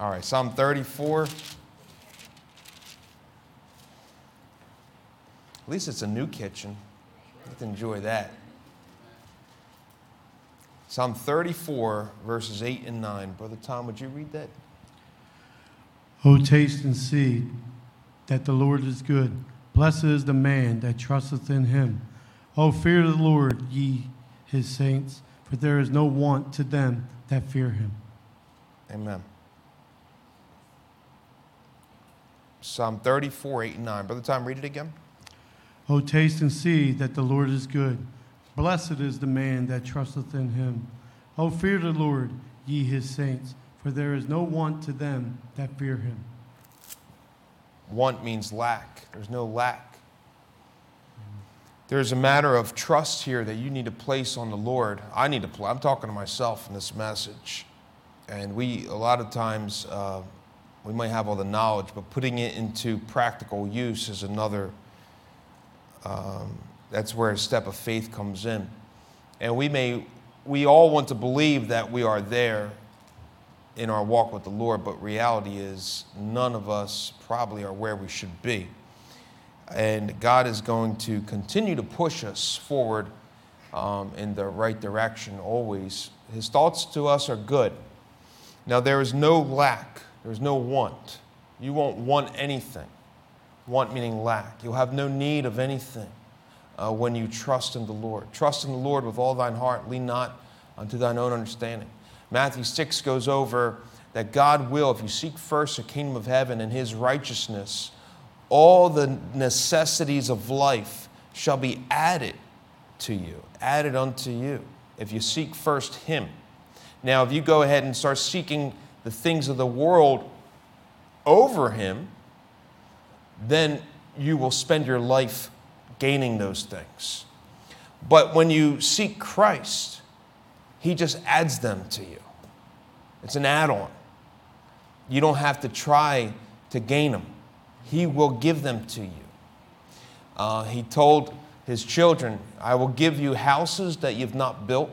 All right, Psalm 34. At least it's a new kitchen. Can enjoy that. Psalm 34, verses 8 and 9. Brother Tom, would you read that? O taste and see that the Lord is good. Blessed is the man that trusteth in him. O fear the Lord, ye his saints, for there is no want to them that fear him. Amen. Psalm 34, 8 and 9. Brother Tom, read it again. Oh, taste and see that the Lord is good. Blessed is the man that trusteth in him. Oh, fear the Lord, ye his saints, for there is no want to them that fear him. Want means lack. There's no lack. There's a matter of trust here that you need to place on the Lord. I need to. Pl- I'm talking to myself in this message, and we a lot of times uh, we might have all the knowledge, but putting it into practical use is another. Um, that's where a step of faith comes in, and we may we all want to believe that we are there in our walk with the Lord, but reality is none of us probably are where we should be. And God is going to continue to push us forward um, in the right direction always. His thoughts to us are good. Now, there is no lack, there's no want. You won't want anything. Want meaning lack. You'll have no need of anything uh, when you trust in the Lord. Trust in the Lord with all thine heart, lean not unto thine own understanding. Matthew 6 goes over that God will, if you seek first the kingdom of heaven and his righteousness, all the necessities of life shall be added to you, added unto you, if you seek first him. Now, if you go ahead and start seeking the things of the world over him, then you will spend your life gaining those things. But when you seek Christ, he just adds them to you. It's an add on. You don't have to try to gain them, He will give them to you. Uh, he told his children, I will give you houses that you've not built,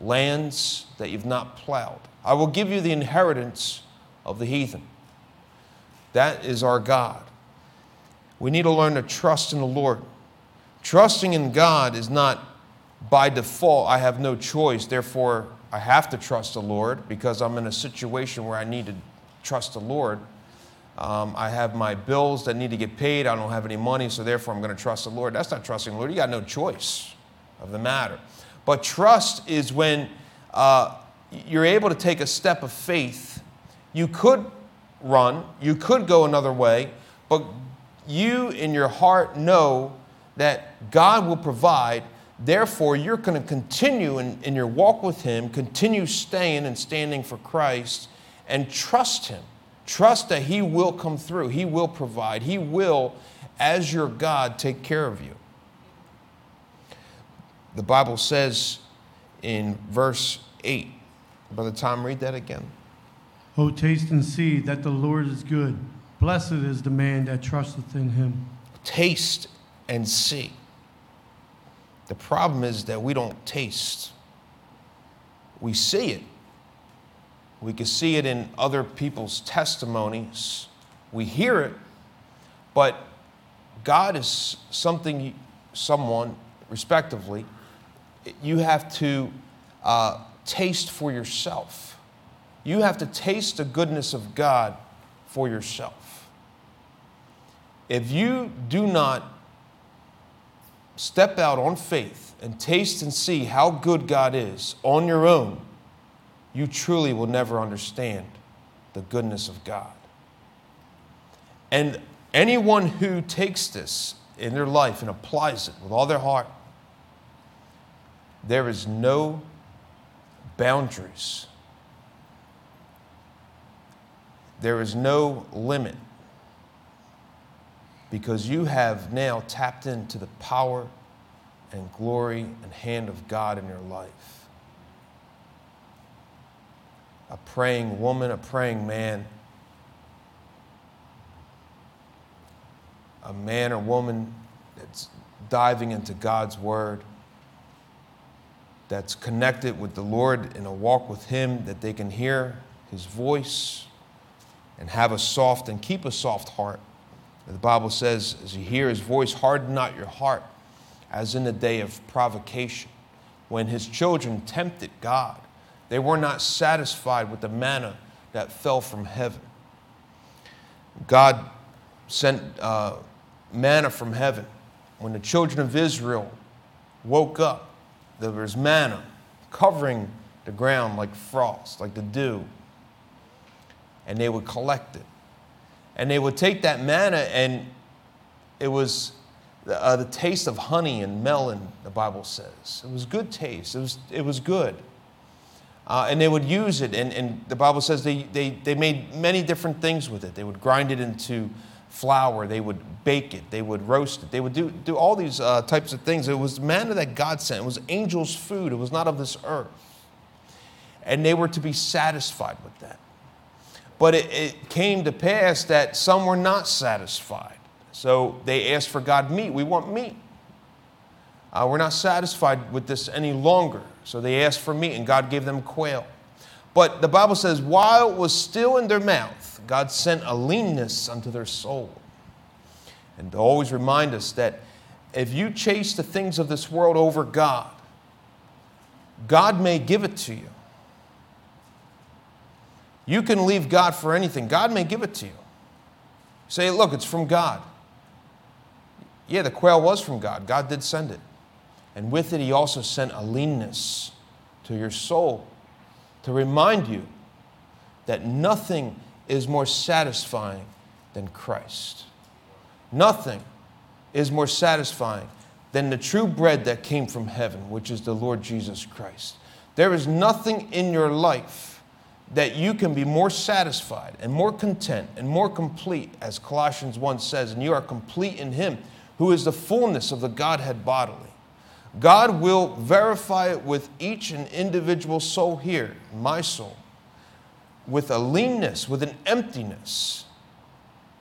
lands that you've not plowed. I will give you the inheritance of the heathen. That is our God. We need to learn to trust in the Lord. Trusting in God is not by default, I have no choice, therefore I have to trust the Lord because I'm in a situation where I need to trust the Lord. Um, I have my bills that need to get paid. I don't have any money, so therefore I'm going to trust the Lord. That's not trusting the Lord. You got no choice of the matter. But trust is when uh, you're able to take a step of faith. You could run, you could go another way, but you in your heart know that God will provide. Therefore, you're going to continue in, in your walk with Him, continue staying and standing for Christ, and trust Him. Trust that He will come through, He will provide, He will, as your God, take care of you. The Bible says in verse 8, Brother Tom, read that again. Oh, taste and see that the Lord is good. Blessed is the man that trusteth in him. Taste and see. The problem is that we don't taste. We see it. We can see it in other people's testimonies. We hear it, but God is something, someone, respectively, you have to uh, taste for yourself. You have to taste the goodness of God for yourself. If you do not step out on faith and taste and see how good God is on your own, you truly will never understand the goodness of God. And anyone who takes this in their life and applies it with all their heart, there is no boundaries. There is no limit because you have now tapped into the power and glory and hand of God in your life. A praying woman, a praying man, a man or woman that's diving into God's Word, that's connected with the Lord in a walk with Him, that they can hear His voice, and have a soft and keep a soft heart. The Bible says, as you hear his voice, harden not your heart, as in the day of provocation, when his children tempted God. They were not satisfied with the manna that fell from heaven. God sent uh, manna from heaven. When the children of Israel woke up, there was manna covering the ground like frost, like the dew. And they would collect it. And they would take that manna, and it was uh, the taste of honey and melon, the Bible says. It was good taste, it was, it was good. Uh, and they would use it, and, and the Bible says they, they, they made many different things with it. They would grind it into flour, they would bake it, they would roast it, they would do, do all these uh, types of things. It was manna that God sent, it was angels' food, it was not of this earth. And they were to be satisfied with that. But it, it came to pass that some were not satisfied. So they asked for God meat. We want meat. Uh, we're not satisfied with this any longer. So they asked for meat, and God gave them quail. But the Bible says, while it was still in their mouth, God sent a leanness unto their soul. And to always remind us that if you chase the things of this world over God, God may give it to you. You can leave God for anything. God may give it to you. Say, look, it's from God. Yeah, the quail was from God. God did send it. And with it, He also sent a leanness to your soul to remind you that nothing is more satisfying than Christ. Nothing is more satisfying than the true bread that came from heaven, which is the Lord Jesus Christ. There is nothing in your life that you can be more satisfied and more content and more complete, as Colossians 1 says, and you are complete in Him, who is the fullness of the Godhead bodily. God will verify it with each and individual soul here, my soul, with a leanness, with an emptiness,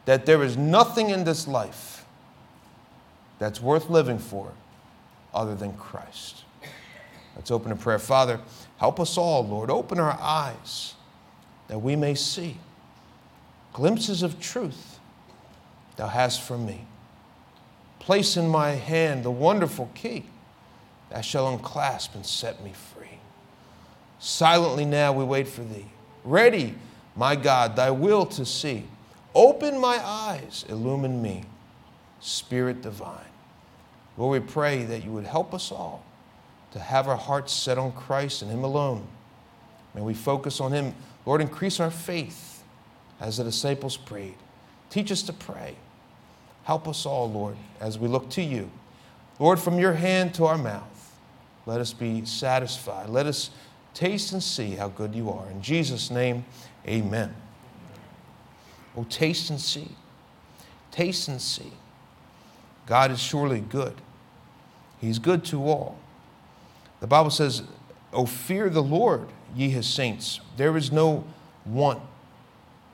that there is nothing in this life that's worth living for other than Christ. Let's open a prayer. Father, help us all, Lord. Open our eyes that we may see glimpses of truth thou hast for me. Place in my hand the wonderful key that shall unclasp and set me free. Silently now we wait for thee. Ready, my God, thy will to see. Open my eyes, illumine me, Spirit divine. Lord, we pray that you would help us all to have our hearts set on Christ and Him alone. May we focus on Him. Lord, increase our faith as the disciples prayed. Teach us to pray. Help us all, Lord, as we look to you. Lord, from your hand to our mouth. Let us be satisfied. Let us taste and see how good you are. In Jesus' name, amen. Oh, taste and see. Taste and see. God is surely good. He's good to all. The Bible says, Oh, fear the Lord, ye his saints. There is no want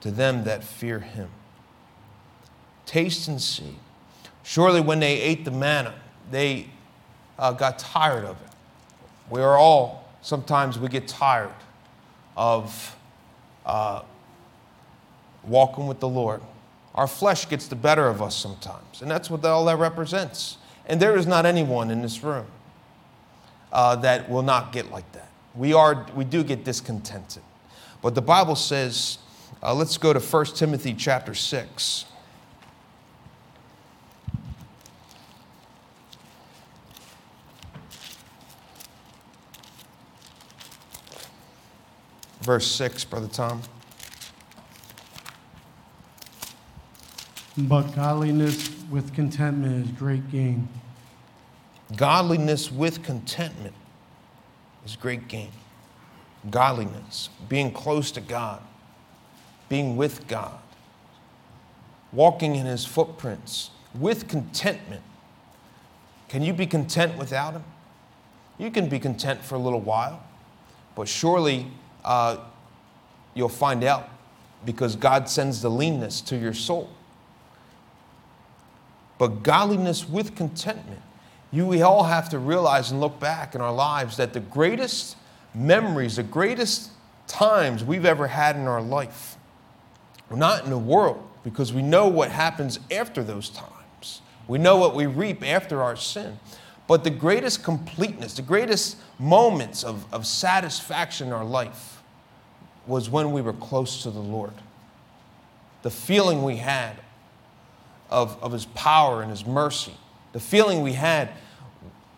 to them that fear him. Taste and see. Surely, when they ate the manna, they uh, got tired of it. We are all, sometimes we get tired of uh, walking with the Lord. Our flesh gets the better of us sometimes, and that's what all that represents. And there is not anyone in this room uh, that will not get like that. We, are, we do get discontented. But the Bible says, uh, let's go to 1 Timothy chapter 6. Verse 6, Brother Tom. But godliness with contentment is great gain. Godliness with contentment is great gain. Godliness, being close to God, being with God, walking in His footprints with contentment. Can you be content without Him? You can be content for a little while, but surely uh, you'll find out because God sends the leanness to your soul. But godliness with contentment. You, we all have to realize and look back in our lives that the greatest memories, the greatest times we've ever had in our life We're not in the world because we know what happens after those times. We know what we reap after our sin. But the greatest completeness, the greatest moments of, of satisfaction in our life was when we were close to the Lord. The feeling we had of, of His power and His mercy, the feeling we had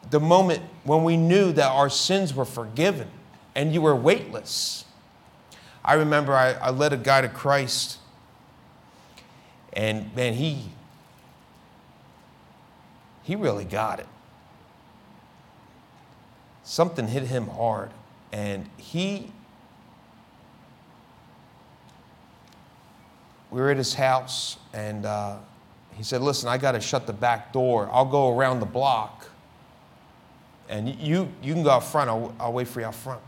the moment when we knew that our sins were forgiven and you were weightless. I remember I, I led a guy to Christ, and man, he he really got it. Something hit him hard, and he we were at his house, and uh, he said, "Listen, I got to shut the back door. I'll go around the block, and you you can go out front. I'll, I'll wait for you out front."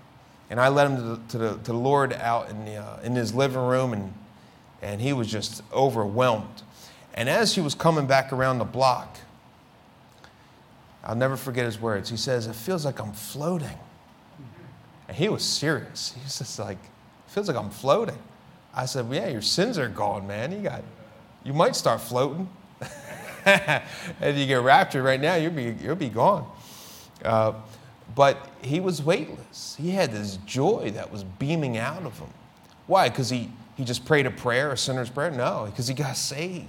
And I led him to the, to the, to the Lord out in, the, uh, in his living room, and, and he was just overwhelmed. And as he was coming back around the block, I'll never forget his words. He says, It feels like I'm floating. And he was serious. He was just like, It feels like I'm floating. I said, well, Yeah, your sins are gone, man. You, got, you might start floating. if you get raptured right now, you'll be, you'll be gone. Uh, but he was weightless. He had this joy that was beaming out of him. Why? Because he, he just prayed a prayer, a sinner's prayer? No, because he got saved.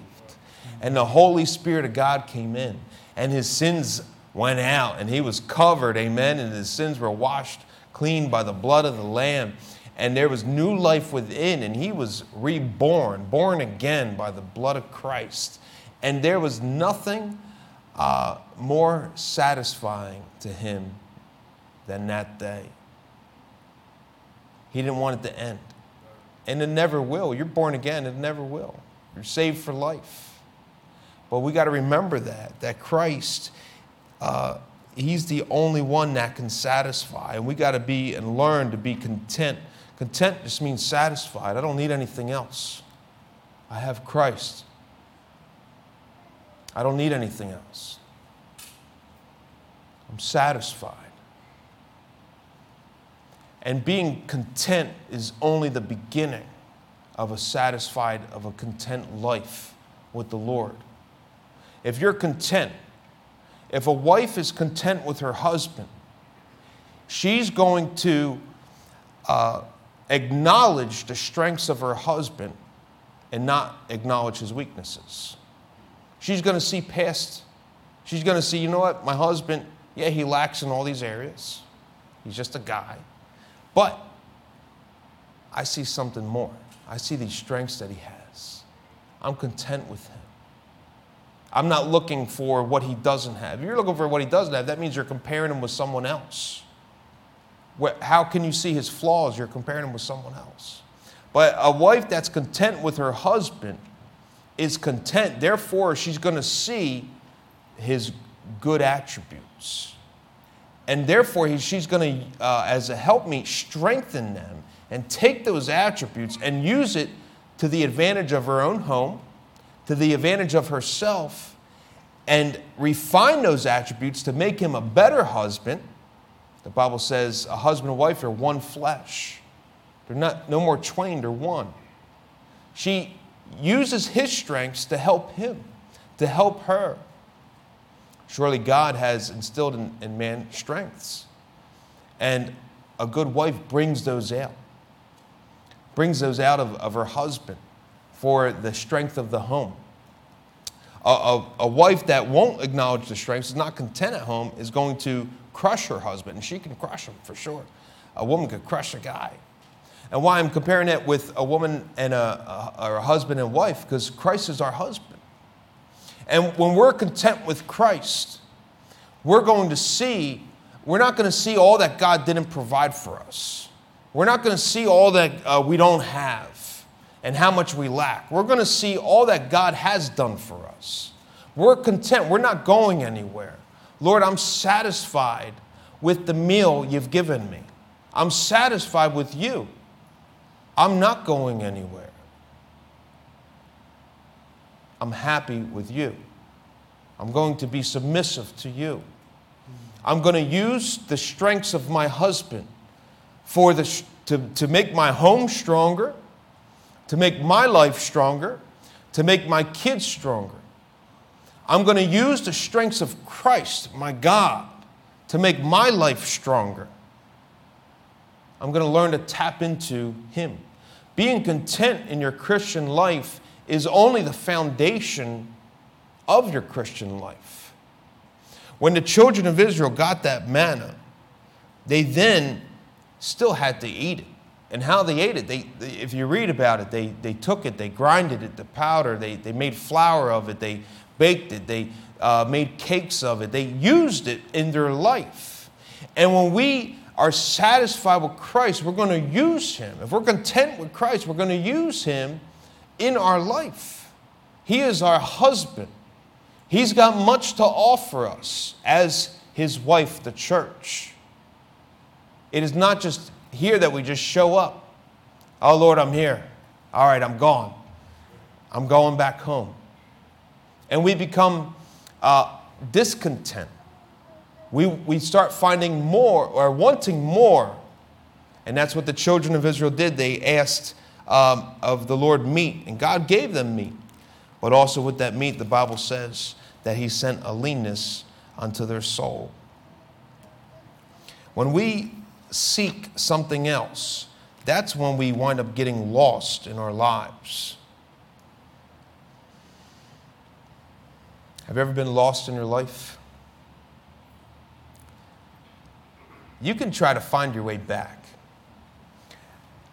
And the Holy Spirit of God came in, and his sins went out, and he was covered, amen, and his sins were washed clean by the blood of the Lamb. And there was new life within, and he was reborn, born again by the blood of Christ. And there was nothing uh, more satisfying to him than that day. He didn't want it to end. And it never will. You're born again, it never will. You're saved for life. But we got to remember that, that Christ, uh, He's the only one that can satisfy. And we got to be and learn to be content. Content just means satisfied. I don't need anything else. I have Christ. I don't need anything else. I'm satisfied. And being content is only the beginning of a satisfied, of a content life with the Lord. If you're content, if a wife is content with her husband, she's going to uh, acknowledge the strengths of her husband and not acknowledge his weaknesses. She's going to see past, she's going to see, you know what, my husband, yeah, he lacks in all these areas. He's just a guy. But I see something more. I see these strengths that he has. I'm content with him. I'm not looking for what he doesn't have. If you're looking for what he doesn't have, that means you're comparing him with someone else. How can you see his flaws? You're comparing him with someone else. But a wife that's content with her husband is content. Therefore, she's going to see his good attributes. And therefore, she's going to, uh, as a helpmeet, strengthen them and take those attributes and use it to the advantage of her own home, to the advantage of herself, and refine those attributes to make him a better husband. The Bible says a husband and wife are one flesh. They're not no more twain, they're one. She uses his strengths to help him, to help her. Surely God has instilled in, in man strengths. And a good wife brings those out, brings those out of, of her husband for the strength of the home. A, a, a, wife that won't acknowledge the strengths, is not content at home, is going to crush her husband, and she can crush him for sure. A woman could crush a guy. And why I'm comparing it with a woman and a, a, a husband and wife, because Christ is our husband. And when we're content with Christ, we're going to see, we're not going to see all that God didn't provide for us. We're not going to see all that uh, we don't have and how much we lack. We're going to see all that God has done for us. We're content. We're not going anywhere. Lord, I'm satisfied with the meal you've given me. I'm satisfied with you. I'm not going anywhere. I'm happy with you. I'm going to be submissive to you. I'm going to use the strengths of my husband for the, to, to make my home stronger, to make my life stronger, to make my kids stronger. I'm going to use the strengths of Christ, my God, to make my life stronger. I'm going to learn to tap into Him. Being content in your Christian life is only the foundation of your Christian life. When the children of Israel got that manna, they then still had to eat it. And how they ate it, they, they, if you read about it, they, they took it, they grinded it to powder, they, they made flour of it, they baked it, they uh, made cakes of it, they used it in their life. And when we are satisfied with Christ, we're going to use Him. If we're content with Christ, we're going to use Him in our life. He is our husband. He's got much to offer us as His wife, the church. It is not just here that we just show up. Oh, Lord, I'm here. All right, I'm gone. I'm going back home. And we become uh, discontent. We, we start finding more or wanting more. And that's what the children of Israel did. They asked um, of the Lord meat, and God gave them meat. But also with that meat, the Bible says that He sent a leanness unto their soul. When we seek something else, that's when we wind up getting lost in our lives. Have you ever been lost in your life? You can try to find your way back.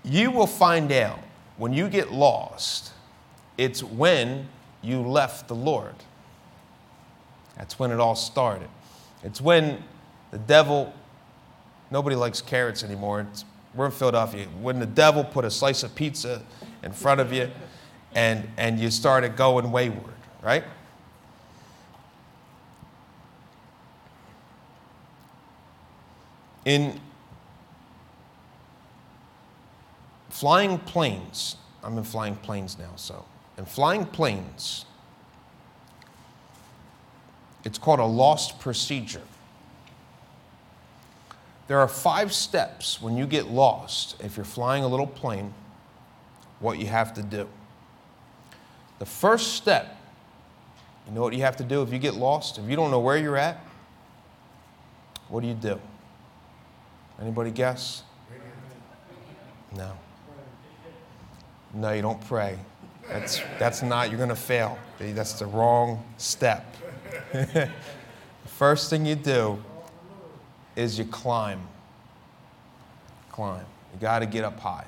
You will find out when you get lost, it's when you left the Lord. That's when it all started. It's when the devil Nobody likes carrots anymore. It's, we're in Philadelphia. When the devil put a slice of pizza in front of you and, and you started going wayward, right? In flying planes, I'm in flying planes now, so in flying planes, it's called a lost procedure. There are five steps when you get lost, if you're flying a little plane, what you have to do. The first step, you know what you have to do if you get lost? If you don't know where you're at, what do you do? Anybody guess? No. No, you don't pray. That's, that's not, you're going to fail. That's the wrong step. the first thing you do is you climb. Climb. You got to get up high.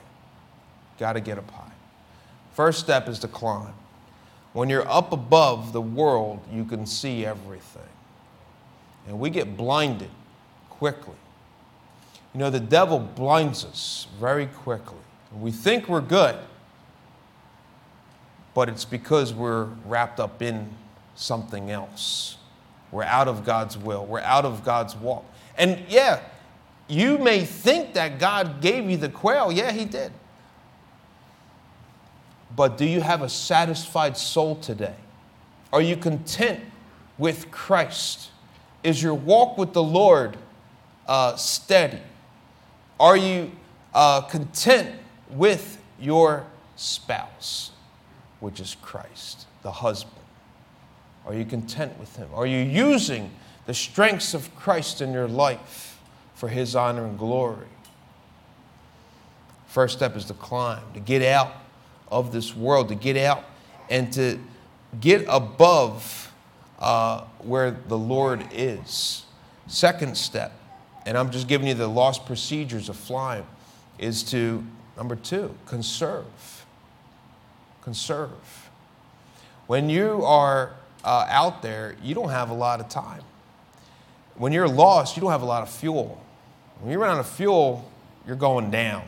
Got to get up high. First step is to climb. When you're up above the world, you can see everything. And we get blinded quickly. You know, the devil blinds us very quickly. We think we're good, but it's because we're wrapped up in something else. We're out of God's will, we're out of God's walk. And yeah, you may think that God gave you the quail. Yeah, He did. But do you have a satisfied soul today? Are you content with Christ? Is your walk with the Lord uh, steady? Are you uh, content with your spouse, which is Christ, the husband? Are you content with him? Are you using the strengths of Christ in your life for His honor and glory. First step is to climb, to get out of this world, to get out and to get above uh, where the Lord is. Second step, and I'm just giving you the lost procedures of flying, is to, number two, conserve. Conserve. When you are uh, out there, you don't have a lot of time when you're lost, you don't have a lot of fuel. When you run out of fuel, you're going down.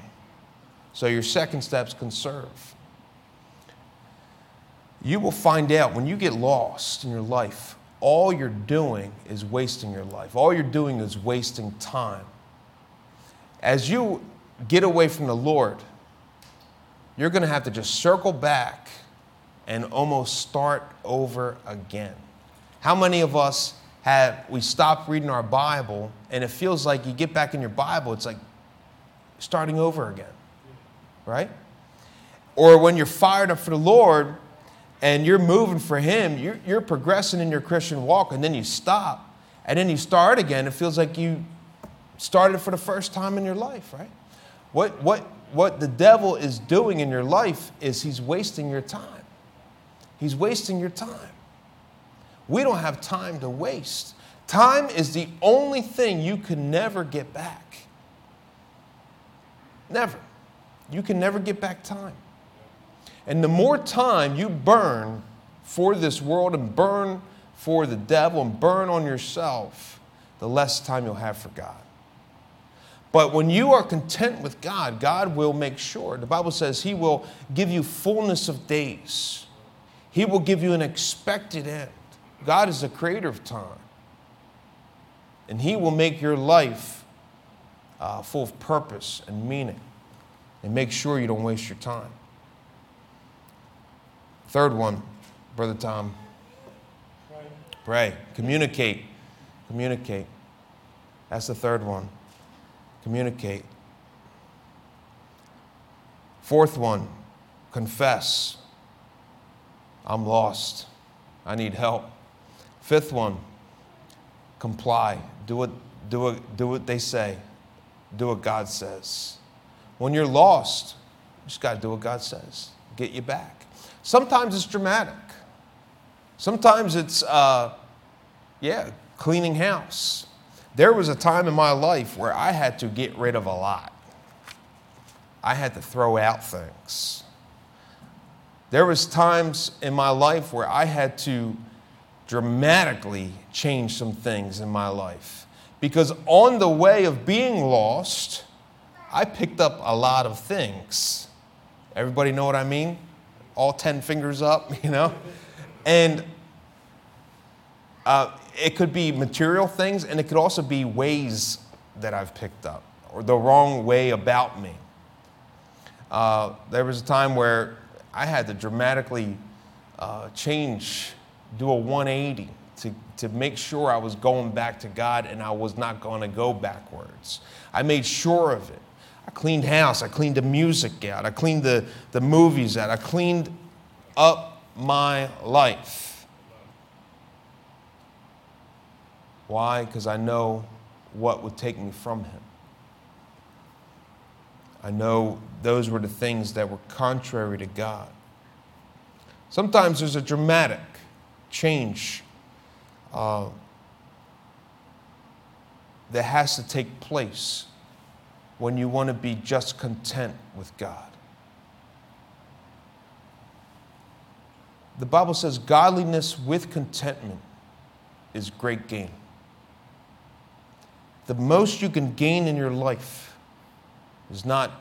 So your second step is conserve. You will find out when you get lost in your life, all you're doing is wasting your life. All you're doing is wasting time. As you get away from the Lord, you're going to have to just circle back and almost start over again. How many of us have we stopped reading our Bible, and it feels like you get back in your Bible, it's like starting over again, right? Or when you're fired up for the Lord and you're moving for Him, you're, you're progressing in your Christian walk, and then you stop, and then you start again. It feels like you started for the first time in your life, right? What, what, what the devil is doing in your life is he's wasting your time. He's wasting your time. We don't have time to waste. Time is the only thing you can never get back. Never. You can never get back time. And the more time you burn for this world and burn for the devil and burn on yourself, the less time you'll have for God. But when you are content with God, God will make sure. The Bible says He will give you fullness of days, He will give you an expected end. God is the creator of time. And He will make your life uh, full of purpose and meaning and make sure you don't waste your time. Third one, Brother Tom. Pray. Pray. Communicate. Communicate. That's the third one. Communicate. Fourth one, confess. I'm lost. I need help. Fifth one, comply. Do what, do what, do what they say. Do what God says. When you're lost, you just got to do what God says. Get you back. Sometimes it's dramatic. Sometimes it's, uh, yeah, cleaning house. There was a time in my life where I had to get rid of a lot. I had to throw out things. There was times in my life where I had to dramatically change some things in my life. Because on the way of being lost, I picked up a lot of things. Everybody know what I mean? All 10 fingers up, you know? And uh, it could be material things, and it could also be ways that I've picked up or the wrong way about me. Uh, there was a time where I had to dramatically uh, change, do a 180 to, to make sure I was going back to God and I was not going to go backwards. I made sure of it. I cleaned house, I cleaned the music out, I cleaned the, the movies out, I cleaned up my life. Why? Because I know what would take me from Him. I know those were the things that were contrary to God. Sometimes there's a dramatic change uh, that has to take place when you want to be just content with God. The Bible says godliness with contentment is great gain. The most you can gain in your life is not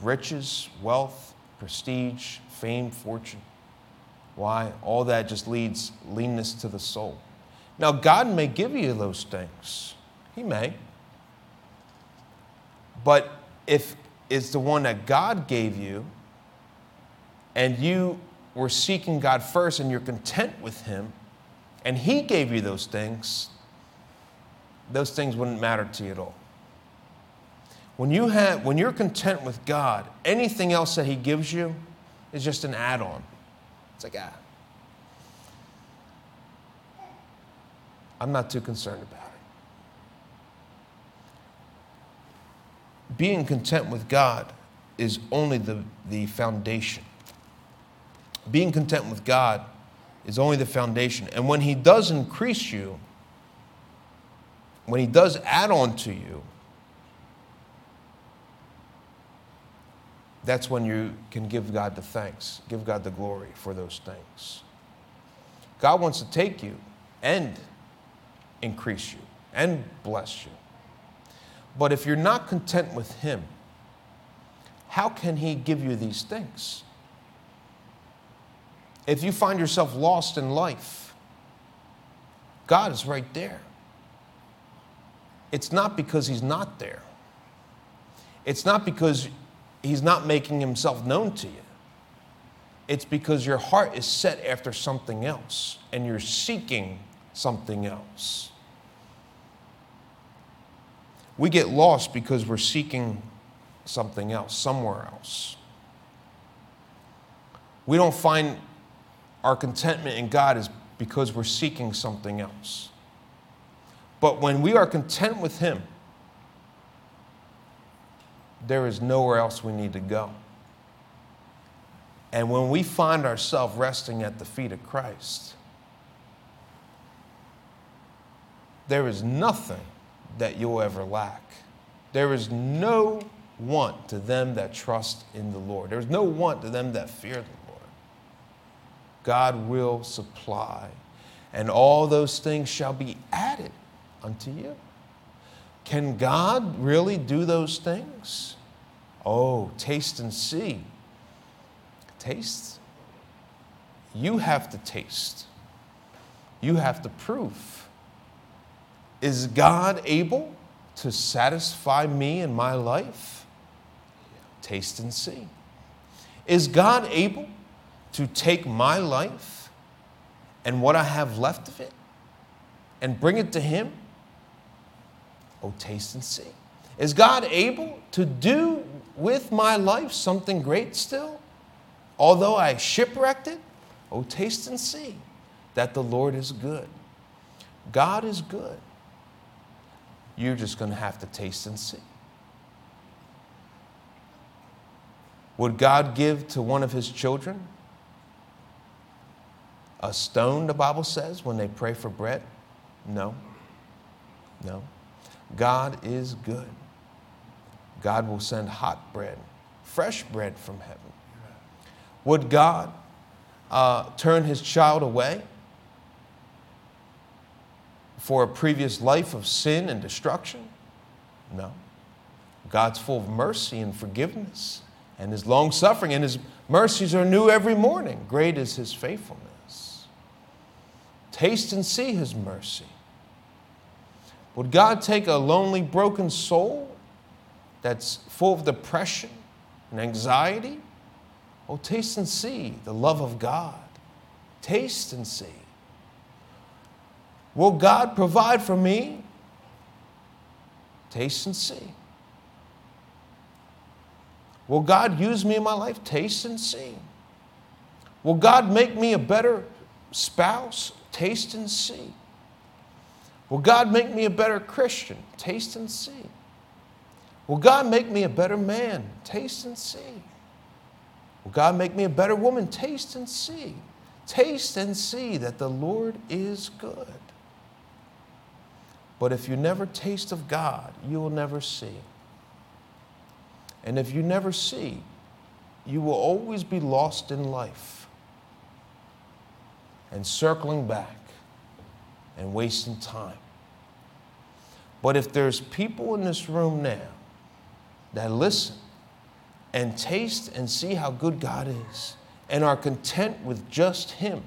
riches, wealth, prestige, fame, fortune. Why? All that just leads leanness to the soul. Now, God may give you those things. He may. But if it's the one that God gave you and you were seeking God first and you're content with Him and He gave you those things, those things wouldn't matter to you at all. When, you have, when you're content with God, anything else that He gives you is just an add on. It's like, ah, I'm not too concerned about it. Being content with God is only the, the foundation. Being content with God is only the foundation. And when He does increase you, when He does add on to you, that's when you can give God the thanks, give God the glory for those things. God wants to take you and increase you and bless you. But if you're not content with Him, how can He give you these things? If you find yourself lost in life, God is right there. It's not because He's not there, it's not because He's not making Himself known to you. It's because your heart is set after something else and you're seeking something else. We get lost because we're seeking something else, somewhere else. We don't find our contentment in God is because we're seeking something else. But when we are content with Him, there is nowhere else we need to go. And when we find ourselves resting at the feet of Christ, there is nothing that you'll ever lack. There is no want to them that trust in the Lord. There's no want to them that fear the Lord. God will supply, and all those things shall be added unto you. Can God really do those things? Oh, taste and see. Taste. You have to taste. You have to prove. Is God able to satisfy me in my life? Taste and see. Is God able to take my life and what I have left of it and bring it to Him? Oh, taste and see. Is God able to do with my life something great still? Although I shipwrecked it? Oh, taste and see that the Lord is good. God is good. You're just going to have to taste and see. Would God give to one of his children a stone, the Bible says, when they pray for bread? No. No. God is good. God will send hot bread, fresh bread from heaven. Would God uh, turn his child away for a previous life of sin and destruction? No. God's full of mercy and forgiveness and his long suffering, and his mercies are new every morning. Great is his faithfulness. Taste and see his mercy. Would God take a lonely, broken soul that's full of depression and anxiety? Oh, taste and see the love of God. Taste and see. Will God provide for me? Taste and see. Will God use me in my life? Taste and see. Will God make me a better spouse? Taste and see. Will God make me a better Christian? Taste and see. Will God make me a better man? Taste and see. Will God make me a better woman? Taste and see. Taste and see that the Lord is good. But if you never taste of God, you will never see. And if you never see, you will always be lost in life and circling back and wasting time. But if there's people in this room now that listen and taste and see how good God is and are content with just Him,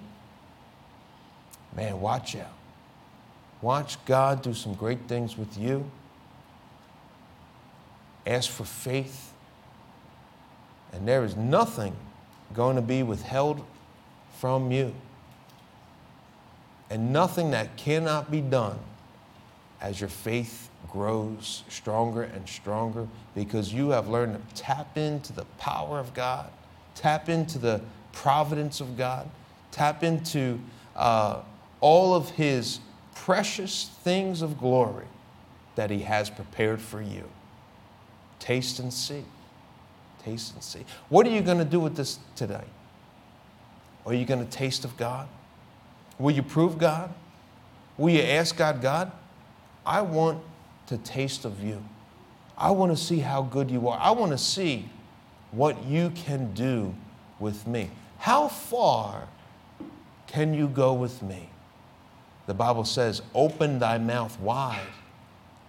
man, watch out. Watch God do some great things with you. Ask for faith. And there is nothing going to be withheld from you. And nothing that cannot be done as your faith grows stronger and stronger because you have learned to tap into the power of God, tap into the providence of God, tap into uh, all of His precious things of glory that He has prepared for you. Taste and see. Taste and see. What are you going to do with this today? Are you going to taste of God? Will you prove God? Will you ask God, God, I want to taste of you. I want to see how good you are. I want to see what you can do with me. How far can you go with me? The Bible says, Open thy mouth wide,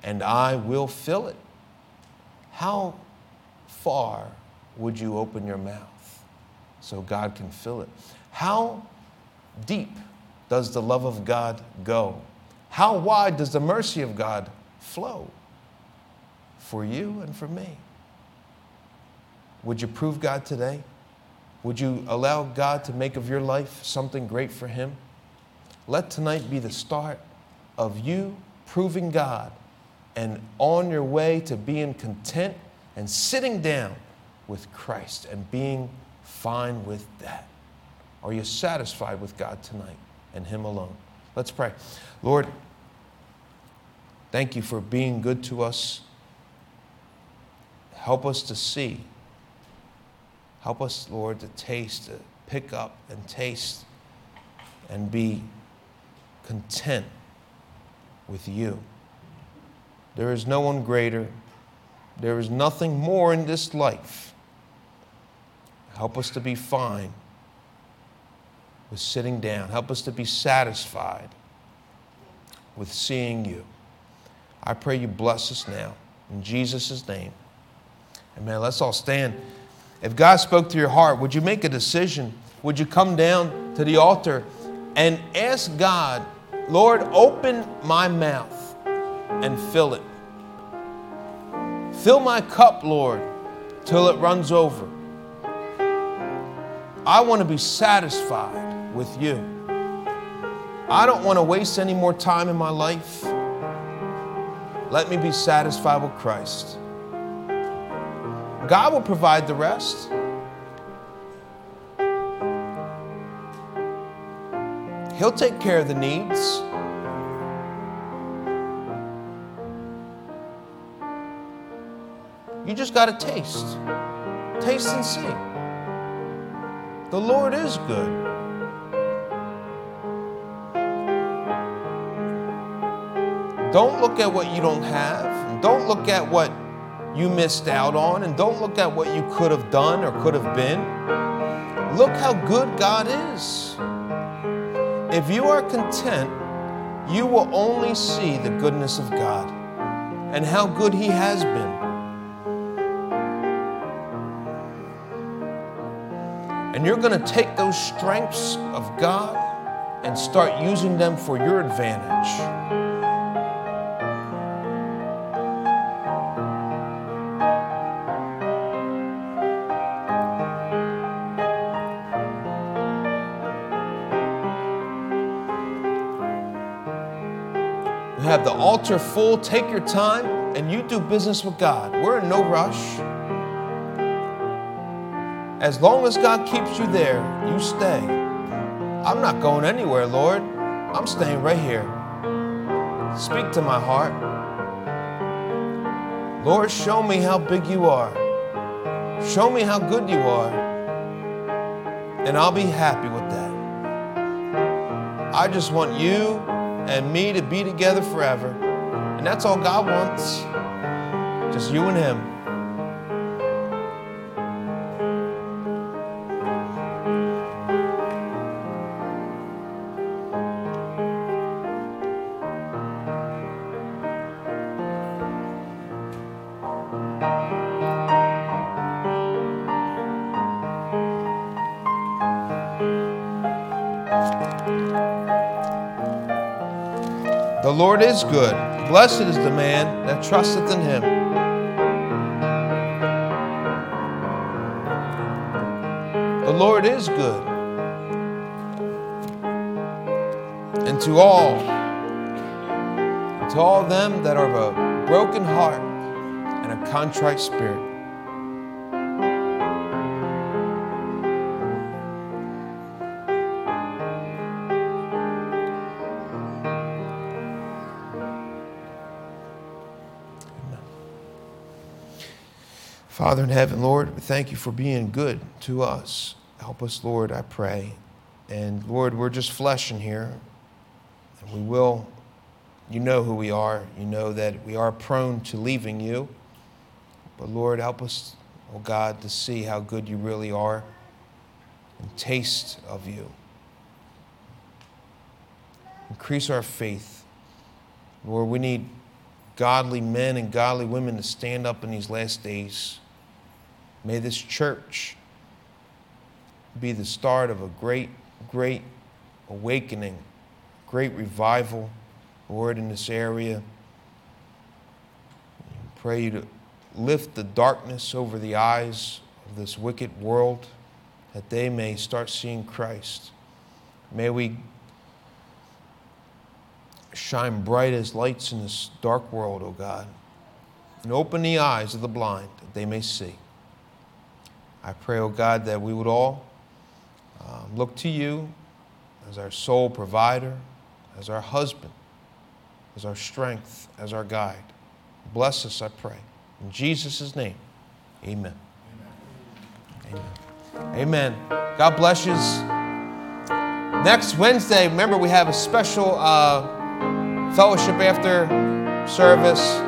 and I will fill it. How far would you open your mouth so God can fill it? How deep does the love of God go? How wide does the mercy of God flow for you and for me? Would you prove God today? Would you allow God to make of your life something great for Him? Let tonight be the start of you proving God and on your way to being content and sitting down with Christ and being fine with that. Are you satisfied with God tonight and Him alone? Let's pray. Lord, thank you for being good to us. Help us to see. Help us, Lord, to taste, to pick up and taste and be content with you. There is no one greater. There is nothing more in this life. Help us to be fine with sitting down. Help us to be satisfied with seeing you. I pray you bless us now. In Jesus' name. Amen. Let's all stand. If God spoke to your heart, would you make a decision? Would you come down to the altar and ask God, Lord, open my mouth and fill it? Fill my cup, Lord, till it runs over. I want to be satisfied with you. I don't want to waste any more time in my life. Let me be satisfied with Christ. God will provide the rest. He'll take care of the needs. You just got to taste. Taste and see. The Lord is good. Don't look at what you don't have. Don't look at what you missed out on. And don't look at what you could have done or could have been. Look how good God is. If you are content, you will only see the goodness of God and how good He has been. And you're going to take those strengths of God and start using them for your advantage. Have the altar full. Take your time and you do business with God. We're in no rush. As long as God keeps you there, you stay. I'm not going anywhere, Lord. I'm staying right here. Speak to my heart. Lord, show me how big you are. Show me how good you are. And I'll be happy with that. I just want you and me to be together forever. And that's all God wants. Just you and Him. Lord is good. Blessed is the man that trusteth in him. The Lord is good. And to all, to all them that are of a broken heart and a contrite spirit, Father in heaven, Lord, we thank you for being good to us. Help us, Lord, I pray. And Lord, we're just flesh in here. And we will, you know who we are. You know that we are prone to leaving you. But Lord, help us, oh God, to see how good you really are and taste of you. Increase our faith. Lord, we need godly men and godly women to stand up in these last days. May this church be the start of a great, great awakening, great revival, Lord, in this area. Pray you to lift the darkness over the eyes of this wicked world that they may start seeing Christ. May we shine bright as lights in this dark world, O oh God, and open the eyes of the blind that they may see. I pray, oh God, that we would all um, look to you as our sole provider, as our husband, as our strength, as our guide. Bless us, I pray. In Jesus' name, amen. Amen. Amen. God bless you. Next Wednesday, remember we have a special uh, fellowship after service.